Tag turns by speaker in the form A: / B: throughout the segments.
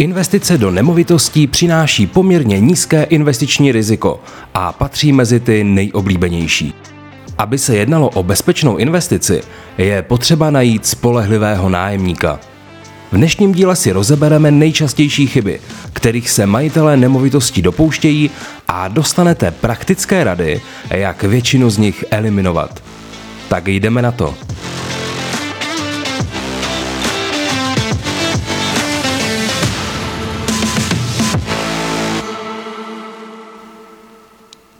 A: Investice do nemovitostí přináší poměrně nízké investiční riziko a patří mezi ty nejoblíbenější. Aby se jednalo o bezpečnou investici, je potřeba najít spolehlivého nájemníka. V dnešním díle si rozebereme nejčastější chyby, kterých se majitelé nemovitostí dopouštějí a dostanete praktické rady, jak většinu z nich eliminovat. Tak jdeme na to.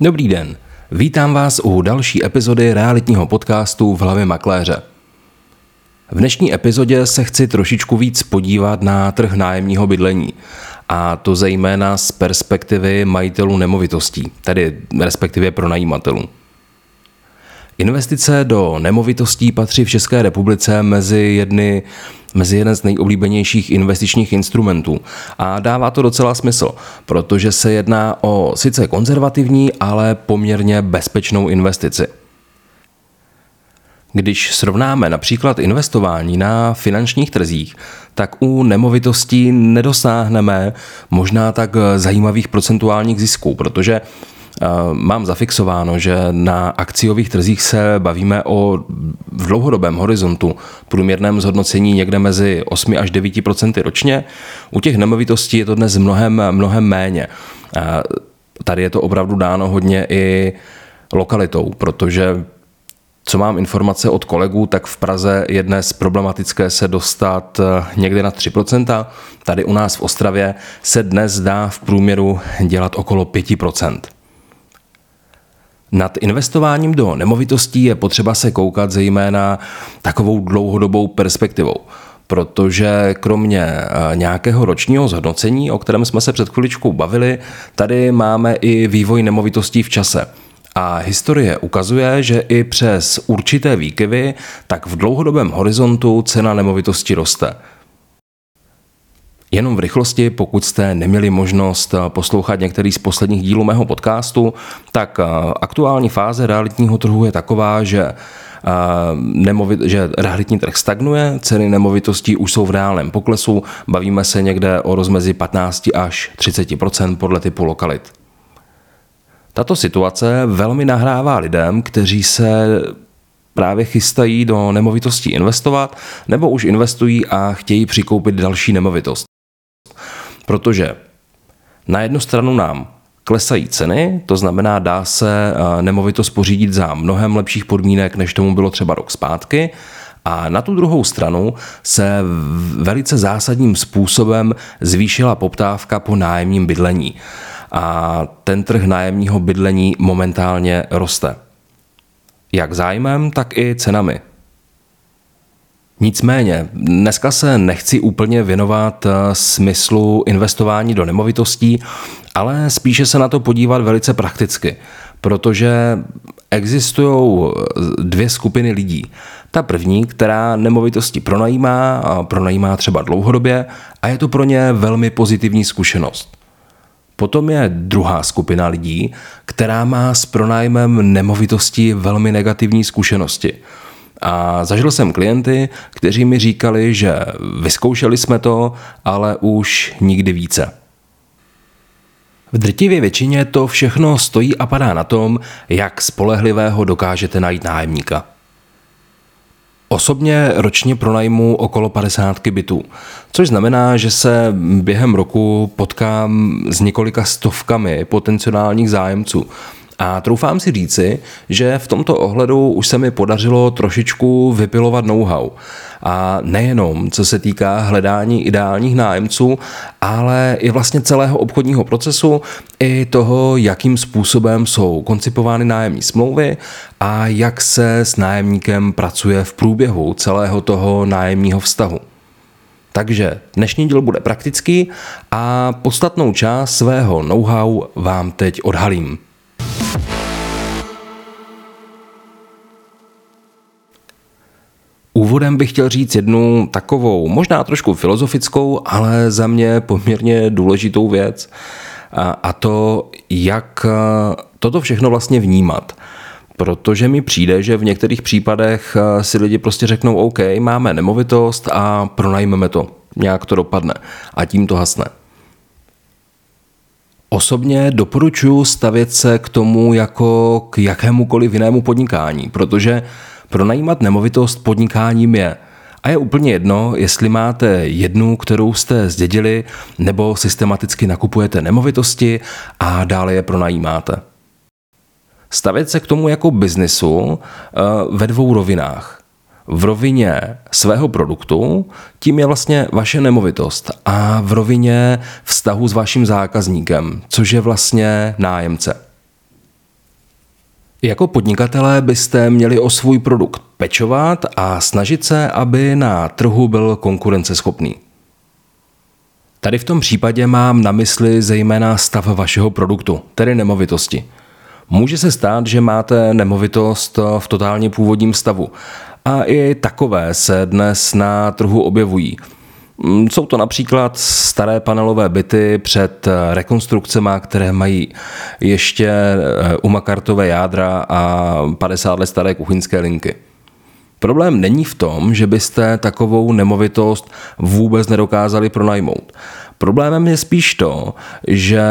A: Dobrý den, vítám vás u další epizody realitního podcastu v hlavě makléře. V dnešní epizodě se chci trošičku víc podívat na trh nájemního bydlení a to zejména z perspektivy majitelů nemovitostí, tedy respektive pronajímatelů. Investice do nemovitostí patří v České republice mezi jedny mezi jeden z nejoblíbenějších investičních instrumentů. A dává to docela smysl, protože se jedná o sice konzervativní, ale poměrně bezpečnou investici. Když srovnáme například investování na finančních trzích, tak u nemovitostí nedosáhneme možná tak zajímavých procentuálních zisků, protože mám zafixováno, že na akciových trzích se bavíme o v dlouhodobém horizontu průměrném zhodnocení někde mezi 8 až 9% ročně. U těch nemovitostí je to dnes mnohem, mnohem méně. Tady je to opravdu dáno hodně i lokalitou, protože co mám informace od kolegů, tak v Praze je dnes problematické se dostat někde na 3%. Tady u nás v Ostravě se dnes dá v průměru dělat okolo 5%. Nad investováním do nemovitostí je potřeba se koukat zejména takovou dlouhodobou perspektivou protože kromě eh, nějakého ročního zhodnocení, o kterém jsme se před chviličkou bavili, tady máme i vývoj nemovitostí v čase. A historie ukazuje, že i přes určité výkyvy, tak v dlouhodobém horizontu cena nemovitosti roste. Jenom v rychlosti, pokud jste neměli možnost eh, poslouchat některý z posledních dílů mého podcastu, tak eh, aktuální fáze realitního trhu je taková, že eh, nemovit, že realitní trh stagnuje, ceny nemovitostí už jsou v reálném poklesu, bavíme se někde o rozmezi 15 až 30 podle typu lokalit. Tato situace velmi nahrává lidem, kteří se právě chystají do nemovitostí investovat nebo už investují a chtějí přikoupit další nemovitost protože na jednu stranu nám klesají ceny, to znamená, dá se eh, nemovitost pořídit za mnohem lepších podmínek, než tomu bylo třeba rok zpátky. A na tu druhou stranu se velice zásadním způsobem zvýšila poptávka po nájemním bydlení. A ten trh nájemního bydlení momentálně roste. Jak zájmem, tak i cenami. Nicméně, dneska se nechci úplně věnovat eh, smyslu investování do nemovitostí, ale spíše se na to podívat velice prakticky, protože existují eh, dvě skupiny lidí. Ta první, která nemovitosti pronajímá, a pronajímá třeba dlouhodobě a je to pro ně velmi pozitivní zkušenost. Potom je druhá skupina lidí, která má s pronájmem nemovitosti velmi negativní zkušenosti. A zažil jsem klienty, kteří mi říkali, že vyzkoušeli jsme to, ale už nikdy více. V drtivé většině to všechno stojí a padá na tom, jak spolehlivého dokážete najít nájemníka. Osobně ročně pronajmu okolo 50 bytů, což znamená, že se během roku potkám s několika stovkami potenciálních zájemců, a troufám si říci, že v tomto ohledu už se mi podařilo trošičku vypilovat know-how. A nejenom co se týká hledání ideálních nájemců, ale i vlastně celého obchodního procesu, i toho, jakým způsobem jsou koncipovány nájemní smlouvy a jak se s nájemníkem pracuje v průběhu celého toho nájemního vztahu. Takže dnešní díl bude praktický a podstatnou část svého know-how vám teď odhalím. Úvodem bych chtěl říct jednu takovou, možná trošku filozofickou, ale za mě poměrně důležitou věc. A to, jak toto všechno vlastně vnímat. Protože mi přijde, že v některých případech si lidi prostě řeknou, OK, máme nemovitost a pronajmeme to. nějak to dopadne a tím to hasne. Osobně doporučuji stavět se k tomu jako k jakémukoliv jinému podnikání, protože pronajímat nemovitost podnikáním je. A je úplně jedno, jestli máte jednu, kterou jste zdědili, nebo systematicky nakupujete nemovitosti a dále je pronajímáte. Stavět se k tomu jako biznisu eh, ve dvou rovinách v rovině svého produktu, tím je vlastně vaše nemovitost a v rovině vztahu s vaším zákazníkem, což je vlastně nájemce. Jako podnikatelé byste měli o svůj produkt pečovat a snažit se, aby na trhu byl konkurenceschopný. Tady v tom případě mám na mysli zejména stav vašeho produktu, tedy nemovitosti. Může se stát, že máte nemovitost v totálně původním stavu a i takové se dnes na trhu objevují. Mm, jsou to například staré panelové byty před rekonstrukcemi, které mají ještě eh, umakartové jádra a 50 let staré kuchyňské linky. Problém není v tom, že byste takovou nemovitost vůbec nedokázali pronajmout. Problémem je spíš to, že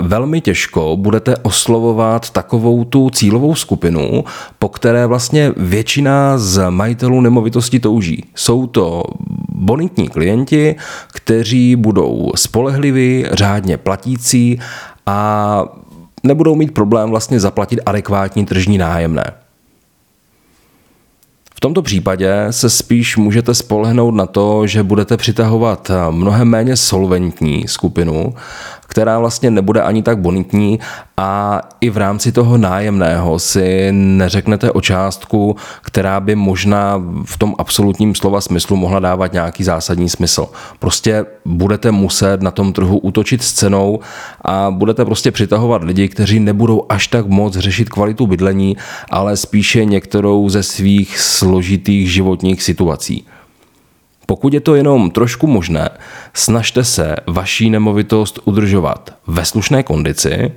A: velmi těžko budete oslovovat takovou tu cílovou skupinu, po které vlastně většina z majitelů nemovitosti touží. Jsou to bonitní klienti, kteří budou spolehliví, řádně platící a nebudou mít problém vlastně zaplatit adekvátní tržní nájemné tomto případě se spíš můžete spolehnout na to, že budete přitahovat mnohem méně solventní skupinu, která vlastně nebude ani tak bonitní a i v rámci toho nájemného si neřeknete o částku, která by možná v tom absolutním slova smyslu mohla dávat nějaký zásadní smysl. Prostě budete muset na tom trhu útočit s cenou a budete prostě přitahovat lidi, kteří nebudou až tak moc řešit kvalitu bydlení, ale spíše některou ze svých složitých životních situací. Pokud je to jenom trošku možné, snažte se vaší nemovitost udržovat ve slušné kondici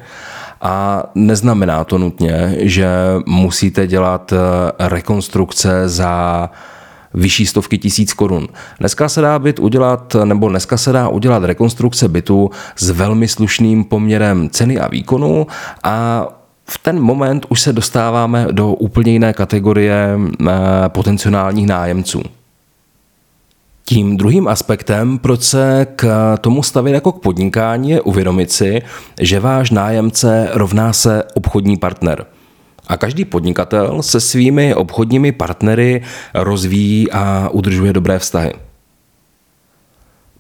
A: a neznamená to nutně, že musíte dělat eh, rekonstrukce za vyšší stovky tisíc korun. Dneska se dá byt udělat, nebo dneska se dá udělat rekonstrukce bytu s velmi slušným poměrem ceny a výkonu a v ten moment už se dostáváme do úplně jiné kategorie eh, potenciálních nájemců. Tím druhým aspektem, proč se k tomu stavit jako k podnikání, je uvědomit si, že váš nájemce rovná se obchodní partner. A každý podnikatel se svými obchodními partnery rozvíjí a udržuje dobré vztahy.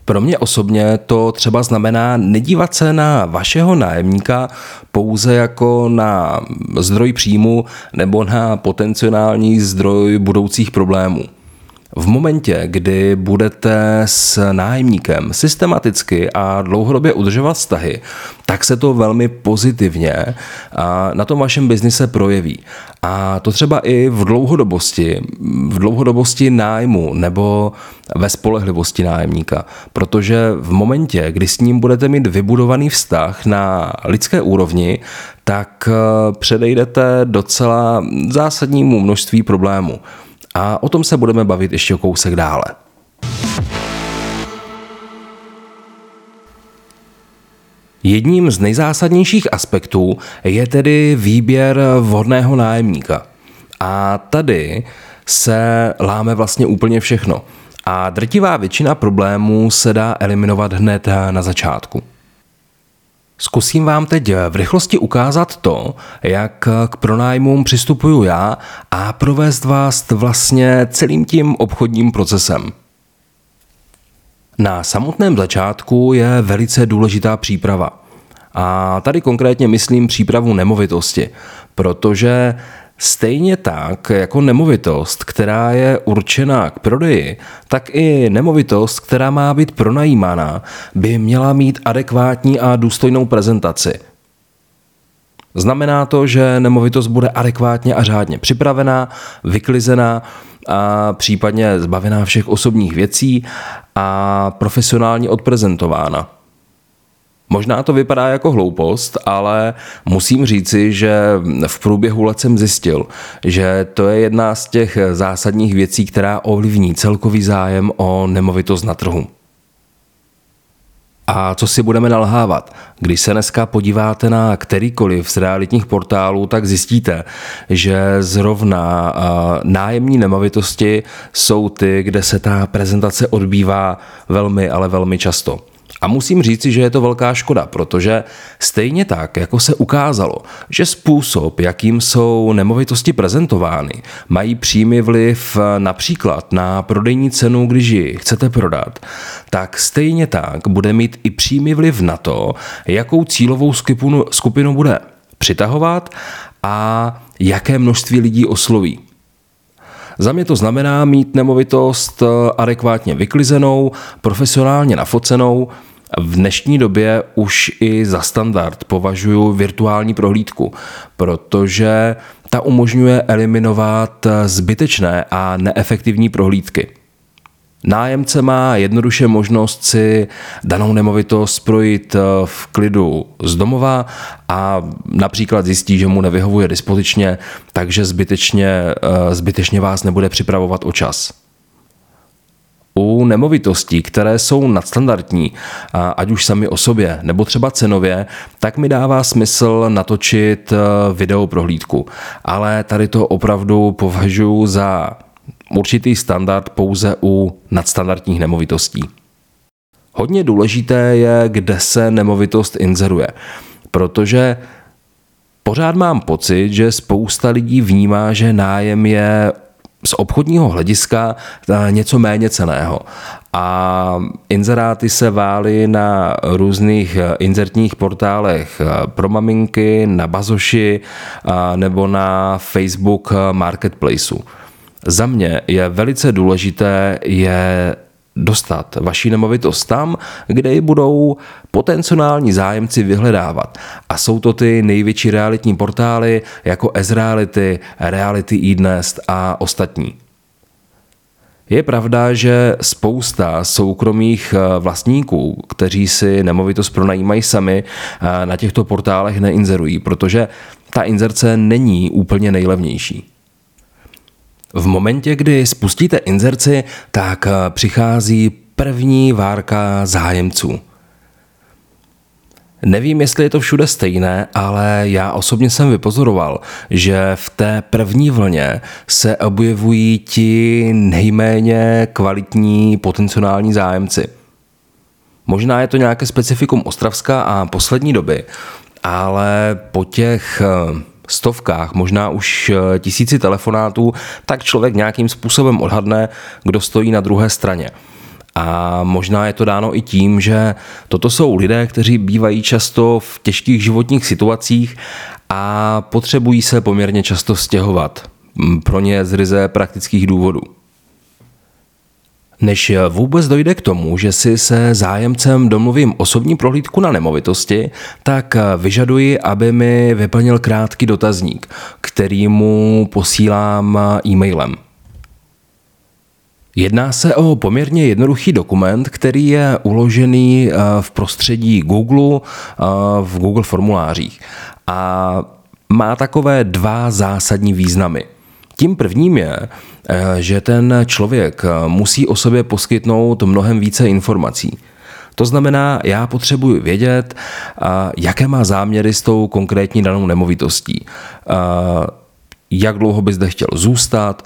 A: Pro mě osobně to třeba znamená nedívat se na vašeho nájemníka pouze jako na zdroj příjmu nebo na potenciální zdroj budoucích problémů. V momentě, kdy budete s nájemníkem systematicky a dlouhodobě udržovat vztahy, tak se to velmi pozitivně na tom vašem biznise projeví. A to třeba i v dlouhodobosti, v dlouhodobosti nájmu nebo ve spolehlivosti nájemníka. Protože v momentě, kdy s ním budete mít vybudovaný vztah na lidské úrovni, tak eh, předejdete docela zásadnímu množství problémů. A o tom se budeme bavit ještě o kousek dále. Jedním z nejzásadnějších aspektů je tedy výběr vhodného nájemníka. A tady se láme vlastně úplně všechno. A drtivá většina problémů se dá eliminovat hned na začátku. Zkusím vám teď v rychlosti ukázat to, jak k pronájmům přistupuju já a provést vás vlastně celým tím obchodním procesem. Na samotném začátku je velice důležitá příprava. A tady konkrétně myslím přípravu nemovitosti, protože Stejně tak jako nemovitost, která je určená k prodeji, tak i nemovitost, která má být pronajímána, by měla mít adekvátní a důstojnou prezentaci. Znamená to, že nemovitost bude adekvátně a řádně připravená, vyklizená a případně zbavená všech osobních věcí a profesionálně odprezentována. Možná to vypadá jako hloupost, ale musím říci, že v průběhu let jsem zjistil, že to je jedna z těch zásadních věcí, která ovlivní celkový zájem o nemovitost na trhu. A co si budeme nalhávat? Když se dneska podíváte na kterýkoliv z realitních portálů, tak zjistíte, že zrovna nájemní nemovitosti jsou ty, kde se ta prezentace odbývá velmi, ale velmi často. A musím říci, že je to velká škoda, protože stejně tak, jako se ukázalo, že způsob, jakým jsou nemovitosti prezentovány, mají přímý vliv například na prodejní cenu, když ji chcete prodat, tak stejně tak bude mít i přímý vliv na to, jakou cílovou skupinu, skupinu bude přitahovat a jaké množství lidí osloví. Za mě to znamená mít nemovitost adekvátně vyklizenou, profesionálně nafocenou, v dnešní době už i za standard považuji virtuální prohlídku, protože ta umožňuje eliminovat zbytečné a neefektivní prohlídky. Nájemce má jednoduše možnost si danou nemovitost projít v klidu z domova a například zjistí, že mu nevyhovuje dispozičně, takže zbytečně, zbytečně vás nebude připravovat o čas. U nemovitostí, které jsou nadstandardní, ať už sami o sobě nebo třeba cenově, tak mi dává smysl natočit eh, video prohlídku. Ale tady to opravdu považuji za určitý standard pouze u nadstandardních nemovitostí. Hodně důležité je, kde se nemovitost inzeruje, protože pořád mám pocit, že spousta lidí vnímá, že nájem je z obchodního hlediska eh, něco méně ceného. A inzeráty se vály na různých eh, inzertních portálech eh, pro maminky, na Bazoši nebo na Facebook Marketplaceu. Za mě je velice důležité je dostat vaši nemovitost tam, kde ji budou potenciální zájemci vyhledávat. A jsou to ty největší realitní portály jako Ezreality, Reality eDnest a ostatní. Je pravda, že spousta soukromých eh, vlastníků, kteří si nemovitost pronajímají sami, eh, na těchto portálech neinzerují, protože ta inzerce není úplně nejlevnější. V momentě, kdy spustíte inzerci, tak eh, přichází první várka zájemců. Nevím, jestli je to všude stejné, ale já osobně jsem vypozoroval, že v té první vlně se objevují ti nejméně kvalitní potenciální zájemci. Možná je to nějaké specifikum Ostravska a poslední doby, ale po těch eh, stovkách, možná už eh, tisíci telefonátů, tak člověk nějakým způsobem odhadne, kdo stojí na druhé straně. A možná je to dáno i tím, že toto jsou lidé, kteří bývají často v těžkých životních situacích a potřebují se poměrně často stěhovat. Pro ně z ryze praktických důvodů. Než vůbec dojde k tomu, že si se zájemcem domluvím osobní prohlídku na nemovitosti, tak vyžaduji, aby mi vyplnil krátký dotazník, který mu posílám e-mailem. Jedná se o poměrně jednoduchý dokument, který je uložený eh, v prostředí Google, eh, v Google formulářích. A má takové dva zásadní významy. Tím prvním je, eh, že ten člověk musí o sobě poskytnout mnohem více informací. To znamená, já potřebuji vědět, jaké má záměry s tou konkrétní danou nemovitostí jak dlouho by zde chtěl zůstat,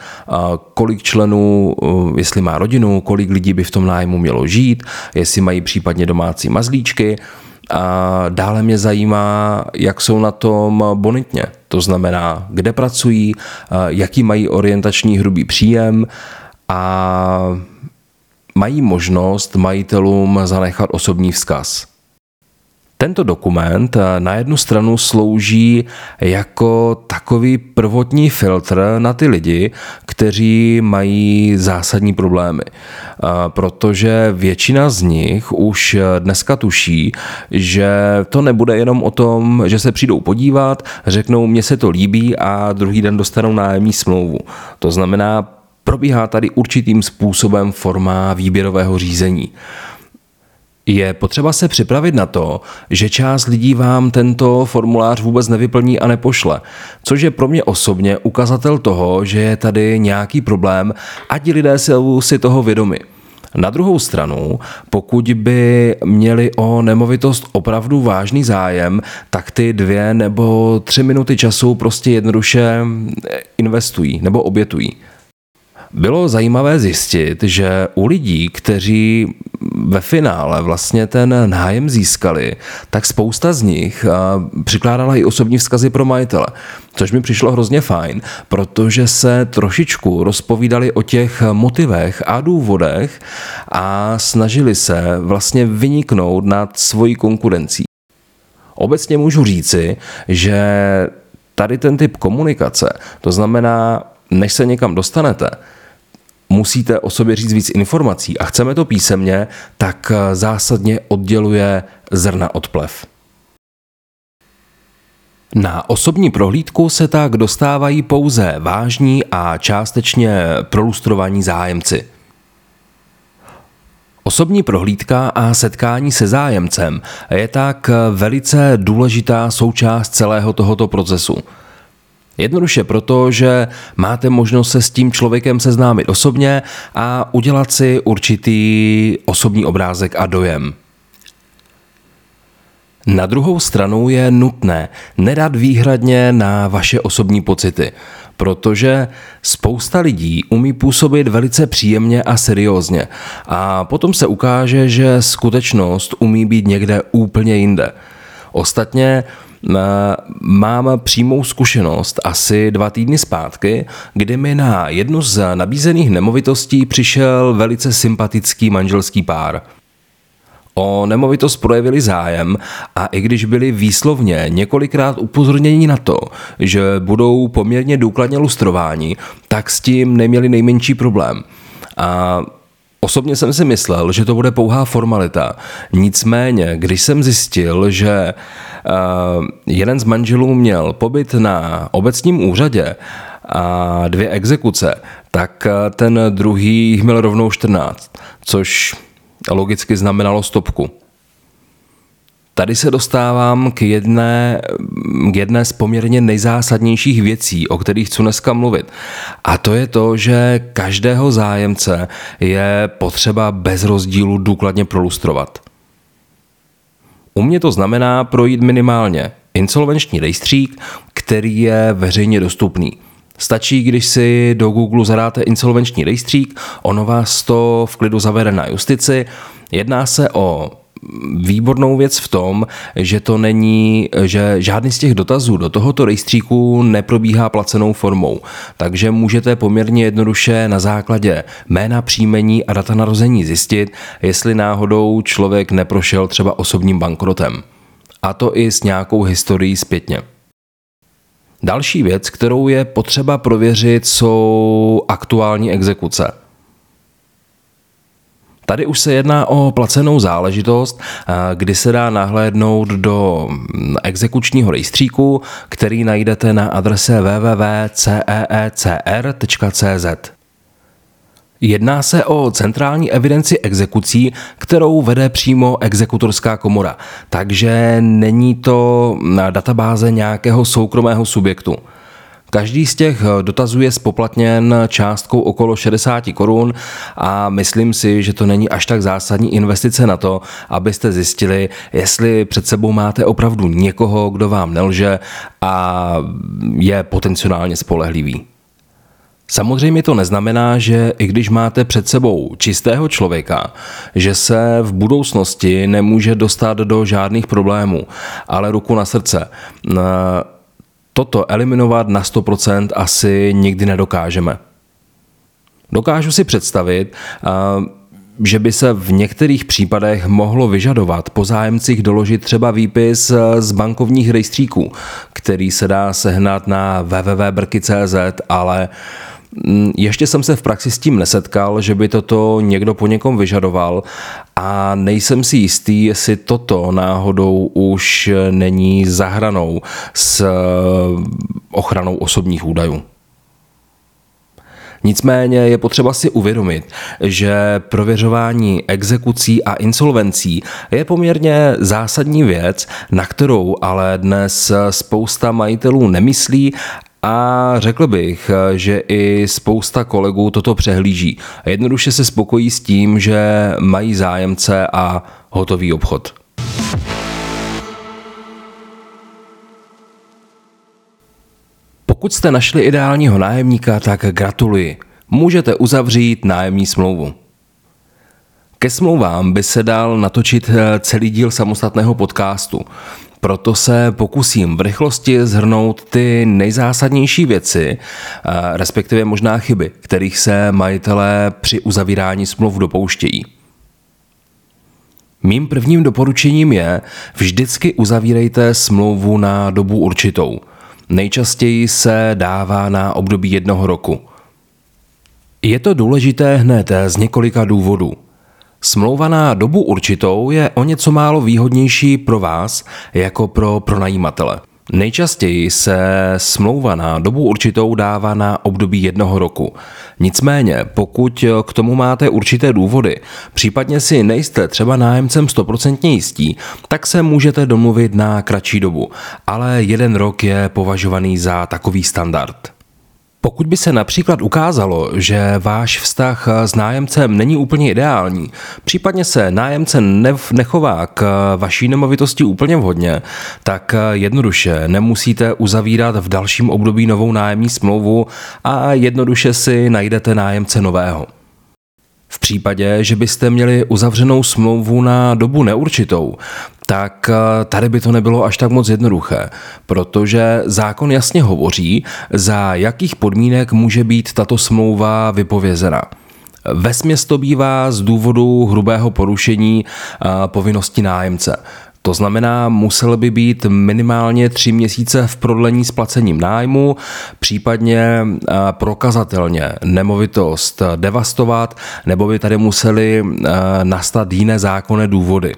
A: kolik členů, jestli má rodinu, kolik lidí by v tom nájmu mělo žít, jestli mají případně domácí mazlíčky. A dále mě zajímá, jak jsou na tom bonitně. To znamená, kde pracují, jaký mají orientační hrubý příjem a mají možnost majitelům zanechat osobní vzkaz. Tento dokument eh, na jednu stranu slouží jako takový prvotní filtr na ty lidi, kteří mají zásadní problémy. Eh, protože většina z nich už dneska tuší, že to nebude jenom o tom, že se přijdou podívat, řeknou, mně se to líbí a druhý den dostanou nájemní smlouvu. To znamená, probíhá tady určitým způsobem forma výběrového řízení. Je potřeba se připravit na to, že část lidí vám tento formulář vůbec nevyplní a nepošle, což je pro mě osobně ukazatel toho, že je tady nějaký problém a ti lidé jsou si toho vědomi. Na druhou stranu, pokud by měli o nemovitost opravdu vážný zájem, tak ty dvě nebo tři minuty času prostě jednoduše investují nebo obětují. Bylo zajímavé zjistit, že u lidí, kteří ve finále vlastně ten nájem získali, tak spousta z nich přikládala i osobní vzkazy pro majitele, což mi přišlo hrozně fajn, protože se trošičku rozpovídali o těch motivech a důvodech a snažili se vlastně vyniknout nad svojí konkurencí. Obecně můžu říci, že tady ten typ komunikace, to znamená, než se někam dostanete, musíte o sobě říct víc informací a chceme to písemně, tak eh, zásadně odděluje zrna od plev. Na osobní prohlídku se tak dostávají pouze vážní a částečně prolustrovaní zájemci. Osobní prohlídka a setkání se zájemcem je tak velice důležitá součást celého tohoto procesu – Jednoduše proto, že máte možnost se s tím člověkem seznámit osobně a udělat si určitý osobní obrázek a dojem. Na druhou stranu je nutné nedat výhradně na vaše osobní pocity, protože spousta lidí umí působit velice příjemně a seriózně a potom se ukáže, že skutečnost umí být někde úplně jinde. Ostatně mám přímou zkušenost asi dva týdny zpátky, kdy mi na jednu z nabízených nemovitostí přišel velice sympatický manželský pár. O nemovitost projevili zájem a i když byli výslovně několikrát upozorněni na to, že budou poměrně důkladně lustrováni, tak s tím neměli nejmenší problém. A Osobně jsem si myslel, že to bude pouhá formalita. Nicméně, když jsem zjistil, že uh, jeden z manželů měl pobyt na obecním úřadě a dvě exekuce, tak eh, ten druhý jich měl rovnou 14, což logicky znamenalo stopku. Tady se dostávám k jedné, k jedné z poměrně nejzásadnějších věcí, o kterých chci dneska mluvit. A to je to, že každého zájemce je potřeba bez rozdílu důkladně prolustrovat. U mě to znamená projít minimálně insolvenční rejstřík, který je veřejně dostupný. Stačí, když si do Google zadáte insolvenční rejstřík, ono vás to v klidu zavede na justici. Jedná se o výbornou věc v tom, že to není, že žádný z těch dotazů do tohoto rejstříku neprobíhá placenou formou. Takže můžete poměrně jednoduše na základě jména, příjmení a data narození zjistit, jestli náhodou člověk neprošel třeba osobním bankrotem. A to i s nějakou historií zpětně. Další věc, kterou je potřeba prověřit, jsou aktuální exekuce. Tady už se jedná o placenou záležitost, kdy se dá nahlédnout do exekučního rejstříku, který najdete na adrese www.ceecr.cz. Jedná se o centrální evidenci exekucí, kterou vede přímo exekutorská komora, takže není to databáze nějakého soukromého subjektu. Každý z těch eh, dotazů je spoplatněn částkou okolo 60 korun a myslím si, že to není až tak zásadní investice na to, abyste zjistili, jestli před sebou máte opravdu někoho, kdo vám nelže a je potenciálně spolehlivý. Samozřejmě to neznamená, že i když máte před sebou čistého člověka, že se v budoucnosti nemůže dostat do žádných problémů, ale ruku na srdce toto eliminovat na 100% asi nikdy nedokážeme. Dokážu si představit, že by se v některých případech mohlo vyžadovat po zájemcích doložit třeba výpis z bankovních rejstříků, který se dá sehnat na www.brky.cz, ale ještě jsem se v praxi s tím nesetkal, že by toto někdo po někom vyžadoval a nejsem si jistý, jestli toto náhodou už není zahranou s eh, ochranou osobních údajů. Nicméně je potřeba si uvědomit, že prověřování exekucí a insolvencí je poměrně zásadní věc, na kterou ale dnes spousta majitelů nemyslí A řekl bych, že i spousta kolegů toto přehlíží. Jednoduše se spokojí s tím, že mají zájemce a hotový obchod. Pokud jste našli ideálního nájemníka, tak gratuluji. Můžete uzavřít nájemní smlouvu. Ke smlouvám by se dal natočit eh, celý díl samostatného podcastu. Proto se pokusím v rychlosti zhrnout ty nejzásadnější věci, eh, respektive možná chyby, kterých se majitelé při uzavírání smluv dopouštějí. Mým prvním doporučením je vždycky uzavírejte smlouvu na dobu určitou. Nejčastěji se dává na období jednoho roku. Je to důležité hned z několika důvodů. Smlouva na dobu určitou je o něco málo výhodnější pro vás jako pro pronajímatele. Nejčastěji se smlouva na dobu určitou dává na období jednoho roku. Nicméně, pokud k tomu máte určité důvody, případně si nejste třeba nájemcem 100% jistí, tak se můžete domluvit na kratší dobu, ale jeden rok je považovaný za takový standard. Pokud by se například ukázalo, že váš vztah s nájemcem není úplně ideální, případně se nájemce nechová k vaší nemovitosti úplně vhodně, tak jednoduše nemusíte uzavírat v dalším období novou nájemní smlouvu a jednoduše si najdete nájemce nového. V případě, že byste měli uzavřenou smlouvu na dobu neurčitou, tak eh, tady by to nebylo až tak moc jednoduché, protože zákon jasně hovoří, za jakých podmínek může být tato smlouva vypovězena. Vesměs to bývá z důvodu hrubého porušení eh, povinnosti nájemce. To znamená, musel by být minimálně tři měsíce v prodlení s placením nájmu, případně eh, prokazatelně nemovitost devastovat, nebo by tady museli nastat jiné zákonné důvody.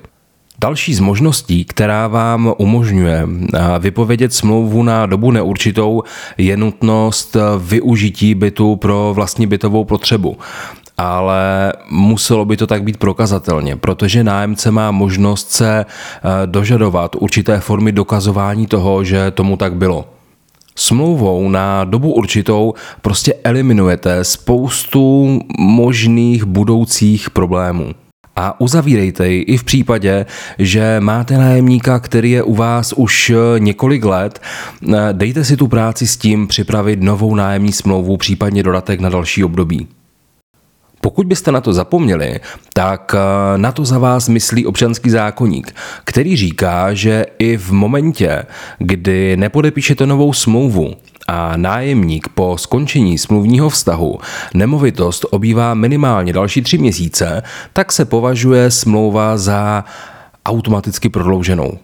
A: Další z možností, která vám umožňuje eh, vypovědět smlouvu na dobu neurčitou, je nutnost využití bytu pro vlastní bytovou potřebu ale muselo by to tak být prokazatelně, protože nájemce má možnost se eh, dožadovat určité formy dokazování toho, že tomu tak bylo. Smlouvou na dobu určitou prostě eliminujete spoustu možných budoucích problémů a uzavírejte ji i v případě, že máte nájemníka, který je u vás už několik let. Dejte si tu práci s tím připravit novou nájemní smlouvu, případně dodatek na další období. Pokud byste na to zapomněli, tak na to za vás myslí občanský zákoník, který říká, že i v momentě, kdy nepodepíšete novou smlouvu, a nájemník po skončení smluvního vztahu nemovitost obývá minimálně další tři měsíce, tak se považuje smlouva za automaticky prodlouženou.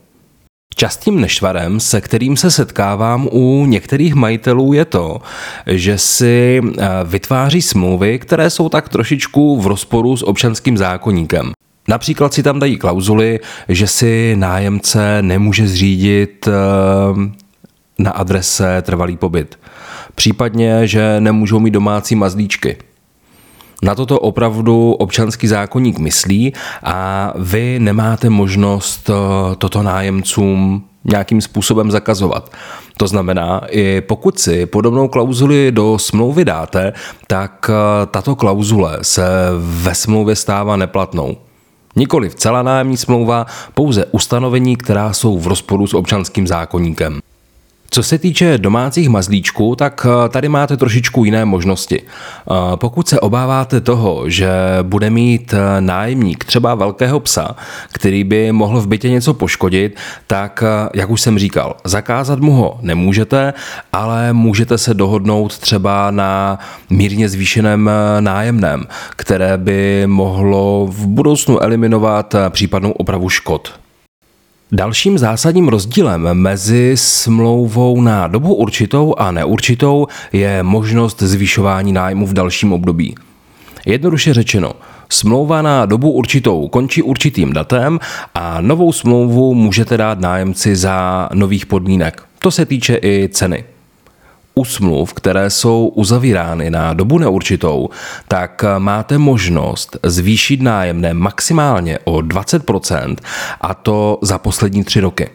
A: Častým nešvarem, se kterým se setkávám u některých majitelů, je to, že si eh, vytváří smlouvy, které jsou tak trošičku v rozporu s občanským zákonníkem. Například si tam dají klauzuly, že si nájemce nemůže zřídit eh, na adrese trvalý pobyt. Případně, že nemůžou mít domácí mazlíčky. Na toto opravdu občanský zákonník myslí a vy nemáte možnost eh, toto nájemcům nějakým způsobem zakazovat. To znamená, i pokud si podobnou klauzuli do smlouvy dáte, tak eh, tato klauzule se ve smlouvě stává neplatnou. Nikoli celá nájemní smlouva, pouze ustanovení, která jsou v rozporu s občanským zákonníkem. Co se týče domácích mazlíčků, tak eh, tady máte trošičku jiné možnosti. Eh, pokud se obáváte toho, že bude mít eh, nájemník třeba velkého psa, který by mohl v bytě něco poškodit, tak, jak už jsem říkal, zakázat mu ho nemůžete, ale můžete se dohodnout třeba na mírně zvýšeném nájemném, které by mohlo v budoucnu eliminovat případnou opravu škod. Dalším zásadním rozdílem mezi smlouvou na dobu určitou a neurčitou je možnost zvýšování nájmu v dalším období. Jednoduše řečeno, smlouva na dobu určitou končí určitým datem a novou smlouvu můžete dát nájemci za nových podmínek. To se týče i ceny u smluv, které jsou uzavírány na dobu neurčitou, tak máte možnost zvýšit nájemné maximálně o 20% a to za poslední tři roky.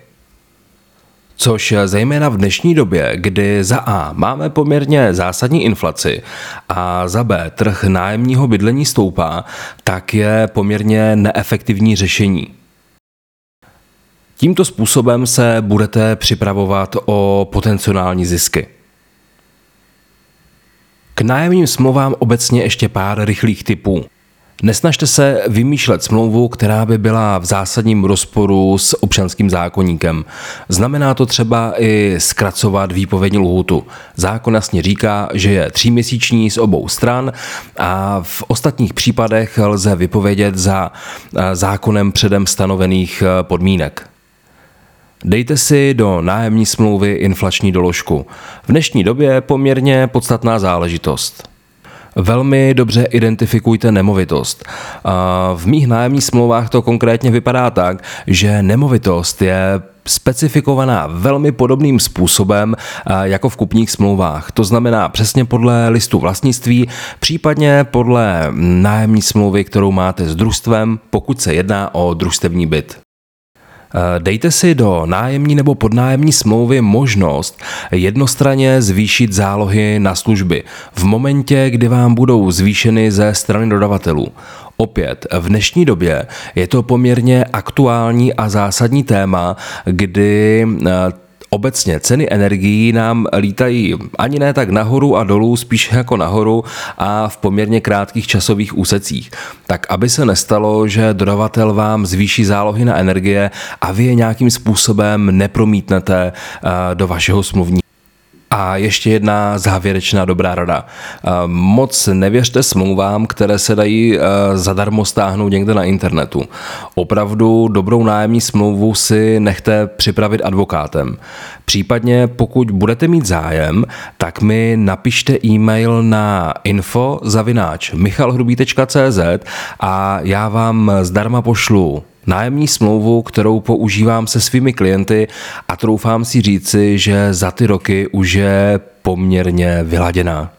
A: Což zejména v dnešní době, kdy za A máme poměrně zásadní inflaci a za B trh nájemního bydlení stoupá, tak je poměrně neefektivní řešení. Tímto způsobem se budete připravovat o potenciální zisky. Nájemním smlouvám obecně ještě pár rychlých typů. Nesnažte se vymýšlet smlouvu, která by byla v zásadním rozporu s občanským zákonníkem. Znamená to třeba i zkracovat výpovědní lhůtu. Zákon jasně říká, že je tříměsíční z obou stran a v ostatních případech lze vypovědět za eh, zákonem předem stanovených eh, podmínek. Dejte si do nájemní smlouvy inflační doložku. V dnešní době poměrně podstatná záležitost. Velmi dobře identifikujte nemovitost. V mých nájemních smlouvách to konkrétně vypadá tak, že nemovitost je specifikovaná velmi podobným způsobem jako v kupních smlouvách. To znamená přesně podle listu vlastnictví, případně podle nájemní smlouvy, kterou máte s družstvem, pokud se jedná o družstevní byt. Eh, dejte si do nájemní nebo podnájemní smlouvy možnost jednostranně zvýšit zálohy na služby v momentě, kdy vám budou zvýšeny ze strany dodavatelů. Opět, v dnešní době je to poměrně aktuální a zásadní téma, kdy eh, Obecně ceny energií nám lítají ani ne tak nahoru a dolů, spíš jako nahoru a v poměrně krátkých časových úsecích. Tak aby se nestalo, že dodavatel vám zvýší zálohy na energie a vy je nějakým způsobem nepromítnete eh, do vašeho smluvního a ještě jedna závěrečná dobrá rada. Eh, moc nevěřte smlouvám, které se dají eh, zadarmo stáhnout někde na internetu. Opravdu dobrou nájemní smlouvu si nechte připravit advokátem. Případně pokud budete mít zájem, tak mi napište e-mail na info zavináč michalhrubý.cz a já vám zdarma pošlu nájemní smlouvu, kterou používám se svými klienty a troufám si říci, že za ty roky už je poměrně vyladěná.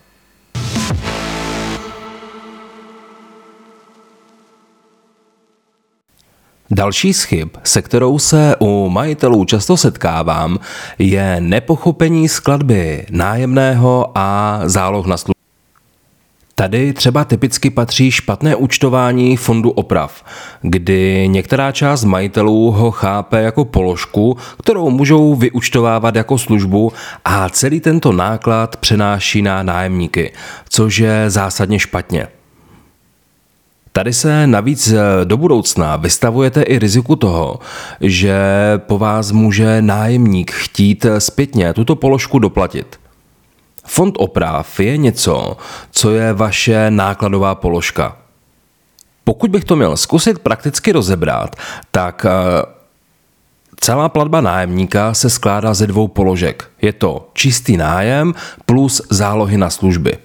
A: Další z chyb, se kterou se u majitelů často setkávám, je nepochopení skladby nájemného a záloh na službu. Tady třeba typicky patří špatné účtování fondu oprav, kdy některá část majitelů ho chápe jako položku, kterou můžou vyučtovávat jako službu a celý tento náklad přenáší na nájemníky, což je zásadně špatně. Tady se navíc do budoucna vystavujete i riziku toho, že po vás může nájemník chtít zpětně tuto položku doplatit. Fond oprav je něco, co je vaše nákladová položka. Pokud bych to měl zkusit prakticky rozebrat, tak eh, celá platba nájemníka se skládá ze dvou položek. Je to čistý nájem plus zálohy na služby.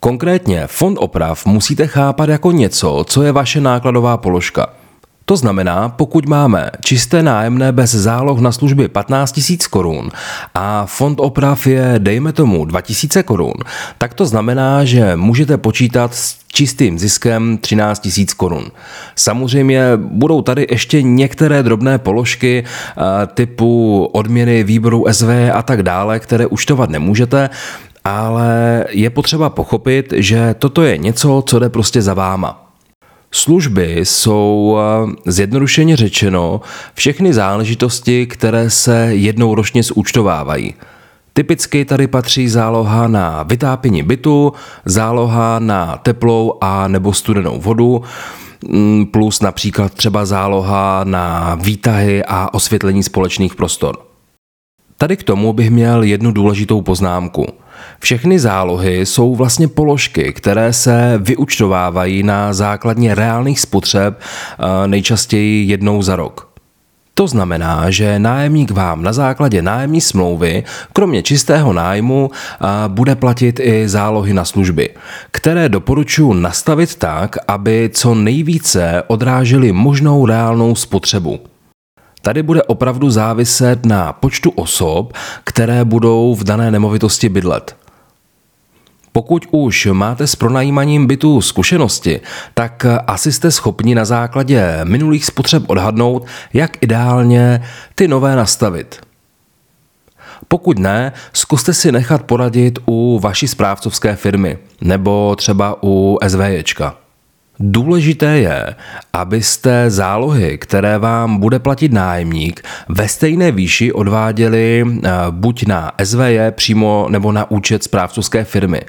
A: Konkrétně fond oprav musíte chápat jako něco, co je vaše nákladová položka – to znamená, pokud máme čisté nájemné bez záloh na služby 15 000 korun a fond oprav je, dejme tomu, 2000 korun, tak to znamená, že můžete počítat s čistým ziskem 13 000 korun. Samozřejmě budou tady ještě některé drobné položky eh, typu odměny výboru SV a tak dále, které uštovat nemůžete, ale je potřeba pochopit, že toto je něco, co jde prostě za váma. Služby jsou eh, zjednodušeně řečeno všechny záležitosti, které se jednou ročně zúčtovávají. Typicky tady patří záloha na vytápění bytu, záloha na teplou a nebo studenou vodu, mm, plus například třeba záloha na výtahy a osvětlení společných prostor. Tady k tomu bych měl jednu důležitou poznámku – všechny zálohy jsou vlastně položky, které se vyučtovávají na základně reálných spotřeb eh, nejčastěji jednou za rok. To znamená, že nájemník vám na základě nájemní smlouvy, kromě čistého nájmu, eh, bude platit i zálohy na služby, které doporučuji nastavit tak, aby co nejvíce odrážely možnou reálnou spotřebu. Tady bude opravdu záviset na počtu osob, které budou v dané nemovitosti bydlet. Pokud už máte s pronajímaním bytu zkušenosti, tak asi jste schopni na základě minulých spotřeb odhadnout, jak ideálně ty nové nastavit. Pokud ne, zkuste si nechat poradit u vaší správcovské firmy nebo třeba u SVJčka. Důležité je, abyste zálohy, které vám bude platit nájemník, ve stejné výši odváděli eh, buď na SVJ přímo nebo na účet správcovské firmy.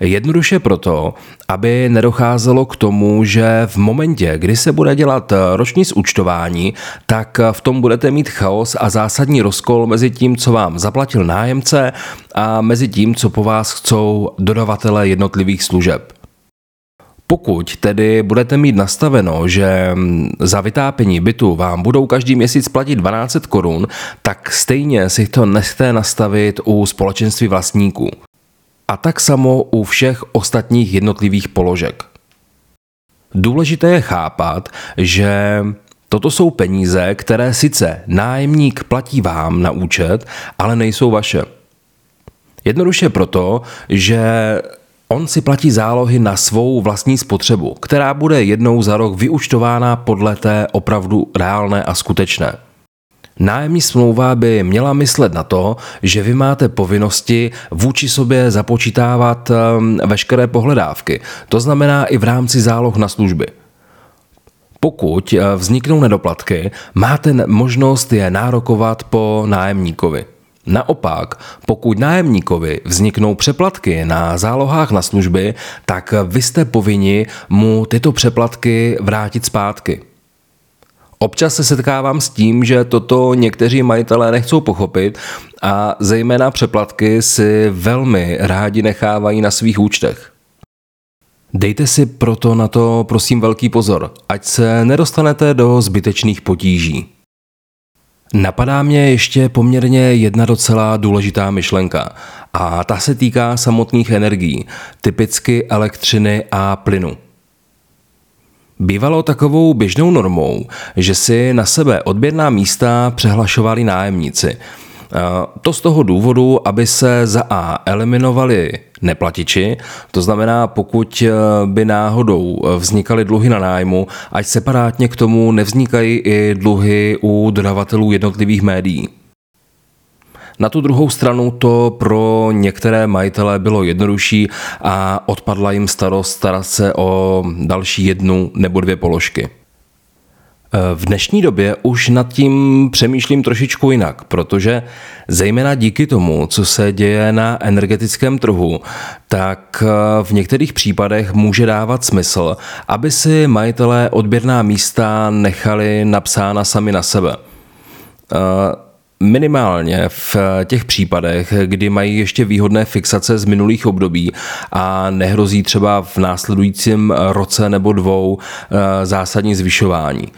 A: Jednoduše proto, aby nedocházelo k tomu, že v momentě, kdy se bude dělat roční zúčtování, tak v tom budete mít chaos a zásadní rozkol mezi tím, co vám zaplatil nájemce a mezi tím, co po vás chcou dodavatele jednotlivých služeb. Pokud tedy budete mít nastaveno, že za vytápění bytu vám budou každý měsíc platit 12 korun, tak stejně si to nechte nastavit u společenství vlastníků. A tak samo u všech ostatních jednotlivých položek. Důležité je chápat, že Toto jsou peníze, které sice nájemník platí vám na účet, ale nejsou vaše. Jednoduše proto, že On si platí zálohy na svou vlastní spotřebu, která bude jednou za rok vyučtována podle té opravdu reálné a skutečné. Nájemní smlouva by měla myslet na to, že vy máte povinnosti vůči sobě započítávat ehm, veškeré pohledávky, to znamená i v rámci záloh na služby. Pokud eh, vzniknou nedoplatky, máte možnost je nárokovat po nájemníkovi. Naopak, pokud nájemníkovi vzniknou přeplatky na zálohách na služby, tak vy jste povinni mu tyto přeplatky vrátit zpátky. Občas se setkávám s tím, že toto někteří majitelé nechcou pochopit a zejména přeplatky si velmi rádi nechávají na svých účtech. Dejte si proto na to prosím velký pozor, ať se nedostanete do zbytečných potíží. Napadá mě ještě poměrně jedna docela důležitá myšlenka a ta se týká samotných energií, typicky elektřiny a plynu. Bývalo takovou běžnou normou, že si na sebe odběrná místa přehlašovali nájemníci – to z toho důvodu, aby se za A eliminovali neplatiči, to znamená, pokud eh, by náhodou vznikaly dluhy na nájmu, ať separátně k tomu nevznikají i dluhy u dodavatelů jednotlivých médií. Na tu druhou stranu to pro některé majitele bylo jednodušší a odpadla jim starost starat se o další jednu nebo dvě položky. V dnešní době už nad tím přemýšlím trošičku jinak, protože zejména díky tomu, co se děje na energetickém trhu, tak eh, v některých případech může dávat smysl, aby si majitelé odběrná místa nechali napsána sami na sebe. Eh, minimálně v těch případech, kdy mají ještě výhodné fixace z minulých období a nehrozí třeba v následujícím roce nebo dvou eh, zásadní zvyšování.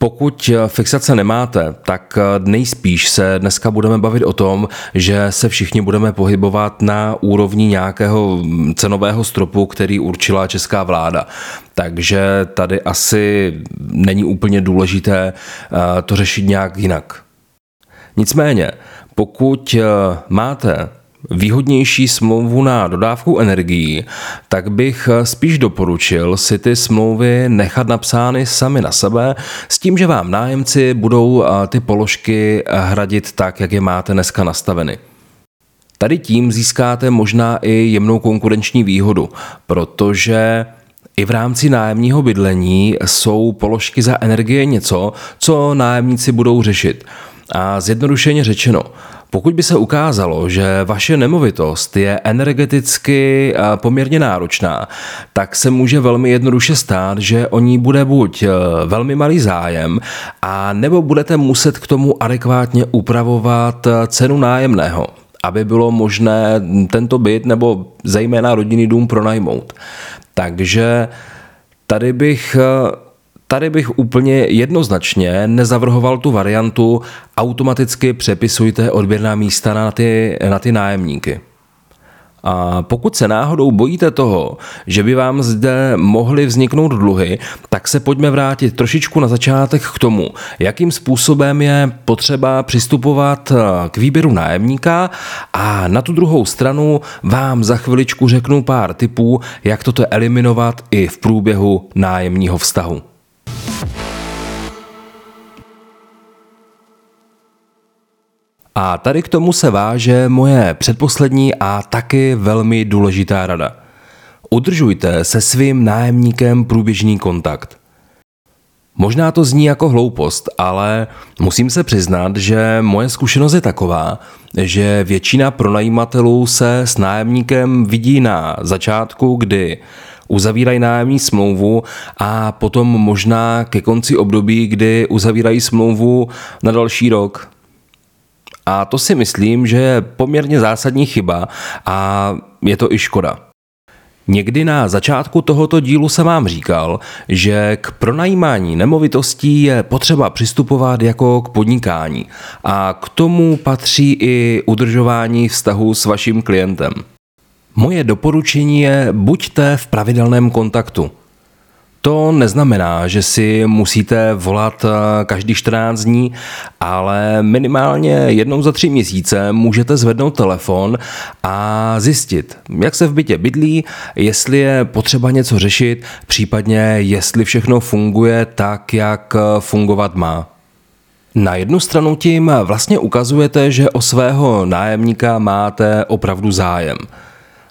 A: Pokud fixace nemáte, tak nejspíš se dneska budeme bavit o tom, že se všichni budeme pohybovat na úrovni nějakého cenového stropu, který určila česká vláda. Takže tady asi není úplně důležité eh, to řešit nějak jinak. Nicméně, pokud eh, máte výhodnější smlouvu na dodávku energií, tak bych eh, spíš doporučil si ty smlouvy nechat napsány sami na sebe s tím, že vám nájemci budou eh, ty položky hradit tak, jak je máte dneska nastaveny. Tady tím získáte možná i jemnou konkurenční výhodu, protože i v rámci nájemního bydlení jsou položky za energie něco, co nájemníci budou řešit. A zjednodušeně řečeno, pokud by se ukázalo, že vaše nemovitost je energeticky poměrně náročná, tak se může velmi jednoduše stát, že o ní bude buď eh, velmi malý zájem, a nebo budete muset k tomu adekvátně upravovat eh, cenu nájemného aby bylo možné tento byt nebo zejména rodinný dům pronajmout. Takže tady bych Tady bych úplně jednoznačně nezavrhoval tu variantu automaticky přepisujte odběrná místa na ty, na ty nájemníky. A pokud se náhodou bojíte toho, že by vám zde mohly vzniknout dluhy, tak se pojďme vrátit trošičku na začátek k tomu, jakým způsobem je potřeba přistupovat k výběru nájemníka a na tu druhou stranu vám za chviličku řeknu pár tipů, jak toto eliminovat i v průběhu nájemního vztahu. A tady k tomu se váže moje předposlední a taky velmi důležitá rada. Udržujte se svým nájemníkem průběžný kontakt. Možná to zní jako hloupost, ale musím se přiznat, že moje zkušenost je taková, že většina pronajímatelů se s nájemníkem vidí na začátku, kdy uzavírají nájemní smlouvu a potom možná ke konci období, kdy uzavírají smlouvu na další rok. A to si myslím, že je poměrně zásadní chyba a je to i škoda. Někdy na začátku tohoto dílu jsem vám říkal, že k pronajímání nemovitostí je potřeba přistupovat jako k podnikání a k tomu patří i udržování vztahu s vaším klientem. Moje doporučení je buďte v pravidelném kontaktu. To neznamená, že si musíte volat eh, každý 14 dní, ale minimálně jednou za tři měsíce můžete zvednout telefon a zjistit, jak se v bytě bydlí, jestli je potřeba něco řešit, případně jestli všechno funguje tak, jak eh, fungovat má. Na jednu stranu tím vlastně ukazujete, že o svého nájemníka máte opravdu zájem –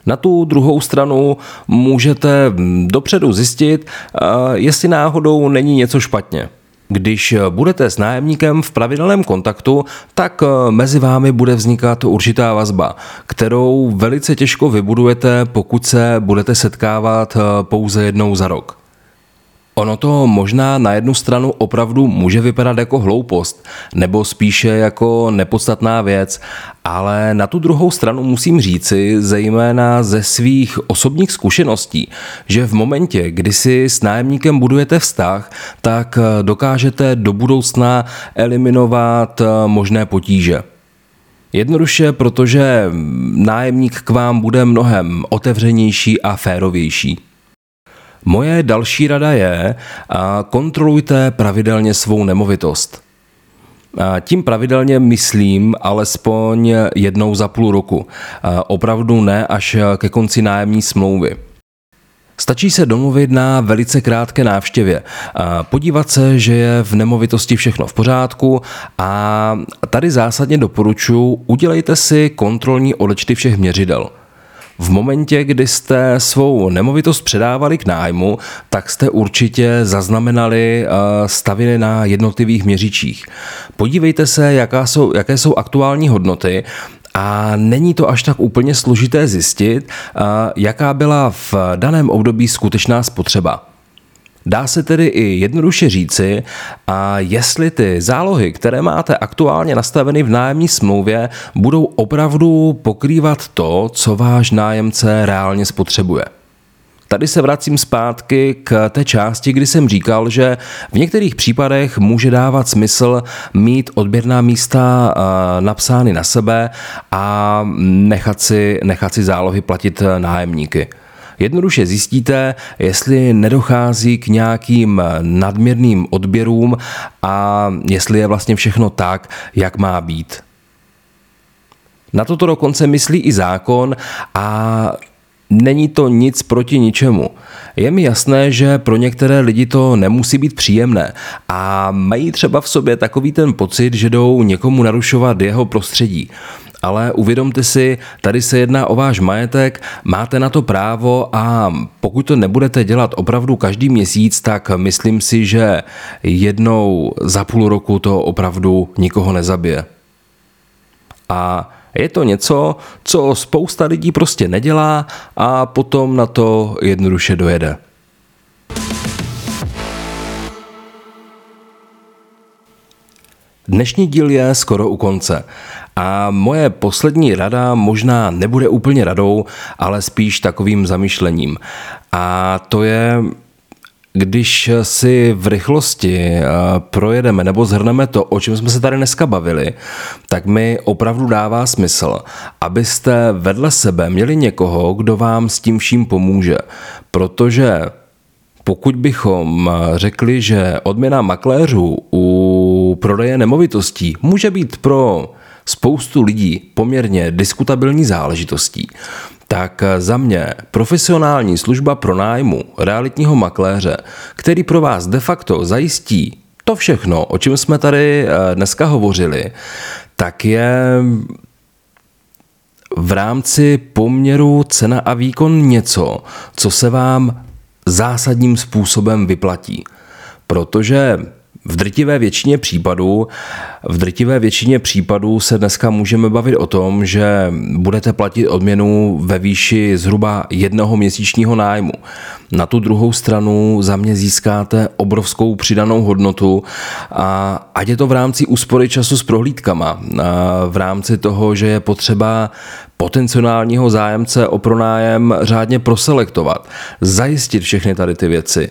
A: na tu druhou stranu můžete dopředu zjistit, eh, jestli náhodou není něco špatně. Když budete s nájemníkem v pravidelném kontaktu, tak eh, mezi vámi bude vznikat určitá vazba, kterou velice těžko vybudujete, pokud se budete setkávat eh, pouze jednou za rok. Ono to možná na jednu stranu opravdu může vypadat jako hloupost, nebo spíše jako nepodstatná věc, ale na tu druhou stranu musím říci, zejména ze svých osobních zkušeností, že v momentě, kdy si s nájemníkem budujete vztah, tak dokážete do budoucna eliminovat možné potíže. Jednoduše, protože nájemník k vám bude mnohem otevřenější a férovější. Moje další rada je, kontrolujte pravidelně svou nemovitost. Tím pravidelně myslím alespoň jednou za půl roku. Opravdu ne až ke konci nájemní smlouvy. Stačí se domluvit na velice krátké návštěvě, podívat se, že je v nemovitosti všechno v pořádku a tady zásadně doporučuji, udělejte si kontrolní odečty všech měřidel. V momentě, kdy jste svou nemovitost předávali k nájmu, tak jste určitě zaznamenali eh, staviny na jednotlivých měřičích. Podívejte se, jaká jsou, jaké jsou aktuální hodnoty a není to až tak úplně složité zjistit, eh, jaká byla v daném období skutečná spotřeba. Dá se tedy i jednoduše říci, a jestli ty zálohy, které máte aktuálně nastaveny v nájemní smlouvě, budou opravdu pokrývat to, co váš nájemce reálně spotřebuje. Tady se vracím zpátky k té části, kdy jsem říkal, že v některých případech může dávat smysl mít odběrná místa napsány na sebe a nechat si, nechat si zálohy platit nájemníky. Jednoduše zjistíte, jestli nedochází k nějakým nadměrným odběrům a jestli je vlastně všechno tak, jak má být. Na toto dokonce myslí i zákon a Není to nic proti ničemu. Je mi jasné, že pro některé lidi to nemusí být příjemné a mají třeba v sobě takový ten pocit, že jdou někomu narušovat jeho prostředí ale uvědomte si, tady se jedná o váš majetek, máte na to právo a pokud to nebudete dělat opravdu každý měsíc, tak myslím si, že jednou za půl roku to opravdu nikoho nezabije. A je to něco, co spousta lidí prostě nedělá a potom na to jednoduše dojede. Dnešní díl je skoro u konce a moje poslední rada možná nebude úplně radou, ale spíš takovým zamýšlením. A to je, když si v rychlosti eh, projedeme nebo zhrneme to, o čem jsme se tady dneska bavili, tak mi opravdu dává smysl, abyste vedle sebe měli někoho, kdo vám s tím vším pomůže. Protože pokud bychom řekli, že odměna makléřů u prodeje nemovitostí může být pro spoustu lidí poměrně diskutabilní záležitostí, tak za mě profesionální služba pro nájmu realitního makléře, který pro vás de facto zajistí to všechno, o čem jsme tady eh, dneska hovořili, tak je v rámci poměru cena a výkon něco, co se vám zásadním způsobem vyplatí. Protože v drtivé většině případů, v drtivé většině případů se dneska můžeme bavit o tom, že budete platit odměnu ve výši zhruba jednoho měsíčního nájmu. Na tu druhou stranu za mě získáte obrovskou přidanou hodnotu a ať je to v rámci úspory času s prohlídkama, v rámci toho, že je potřeba potenciálního zájemce o pronájem řádně proselektovat, zajistit všechny tady ty věci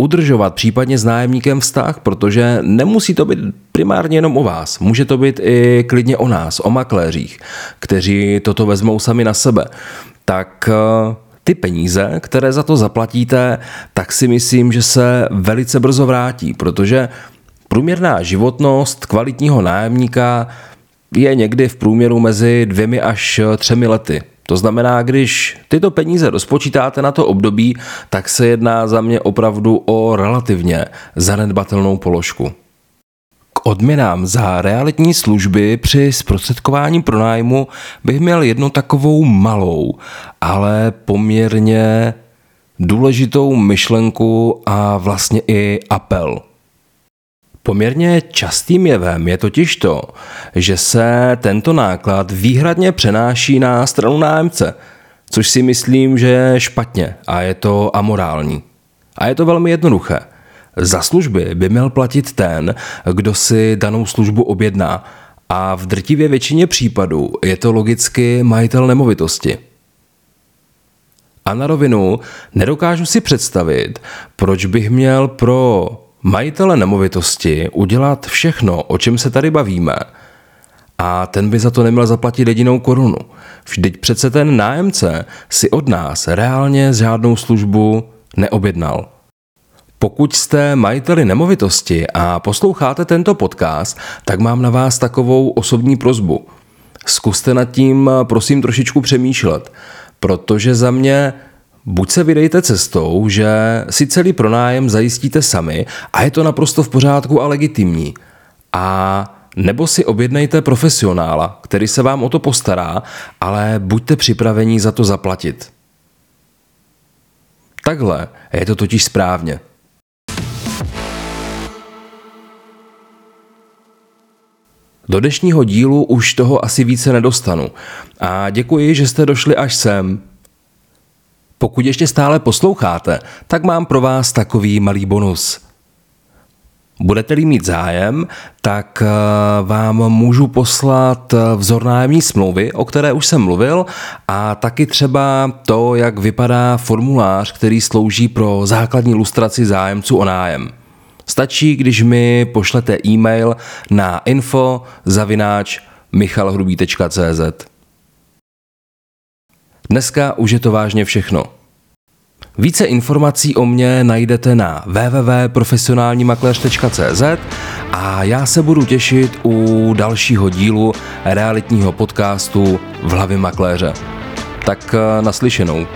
A: udržovat případně s nájemníkem vztah, protože nemusí to být primárně jenom o vás. Může to být i klidně o nás, o makléřích, kteří toto vezmou sami na sebe. Tak eh, ty peníze, které za to zaplatíte, tak si myslím, že se velice brzo vrátí, protože průměrná životnost kvalitního nájemníka je někdy v průměru mezi dvěmi až třemi lety. To znamená, když tyto peníze rozpočítáte na to období, tak se jedná za mě opravdu o relativně zanedbatelnou položku. K odměnám za realitní služby při zprostředkování pronájmu bych měl jednu takovou malou, ale poměrně důležitou myšlenku a vlastně i apel – Poměrně častým jevem je totiž to, že se tento náklad výhradně přenáší na stranu nájemce, což si myslím, že je špatně a je to amorální. A je to velmi jednoduché. Za služby by měl platit ten, kdo si danou službu objedná a v drtivě většině případů je to logicky majitel nemovitosti. A na rovinu nedokážu si představit, proč bych měl pro majitele nemovitosti udělat všechno, o čem se tady bavíme, a ten by za to neměl zaplatit jedinou korunu. Vždyť přece ten nájemce si od nás reálně žádnou službu neobjednal. Pokud jste majiteli nemovitosti a posloucháte tento podcast, tak mám na vás takovou osobní prozbu. Zkuste nad tím prosím trošičku přemýšlet, protože za mě Buď se vydejte cestou, že si celý pronájem zajistíte sami a je to naprosto v pořádku a legitimní. A nebo si objednejte profesionála, který se vám o to postará, ale buďte připraveni za to zaplatit. Takhle je to totiž správně. Do dnešního dílu už toho asi více nedostanu. A děkuji, že jste došli až sem. Pokud ještě stále posloucháte, tak mám pro vás takový malý bonus. Budete-li mít zájem, tak eh, vám můžu poslat eh, vzor nájemní smlouvy, o které už jsem mluvil, a taky třeba to, jak vypadá formulář, který slouží pro základní ilustraci zájemců o nájem. Stačí, když mi pošlete e-mail na info zavináč michalhrubý.cz. Dneska už je to vážně všechno. Více informací o mně najdete na www.profesionálnimakléř.cz a já se budu těšit u dalšího dílu realitního podcastu v hlavě makléře. Tak eh, naslyšenou.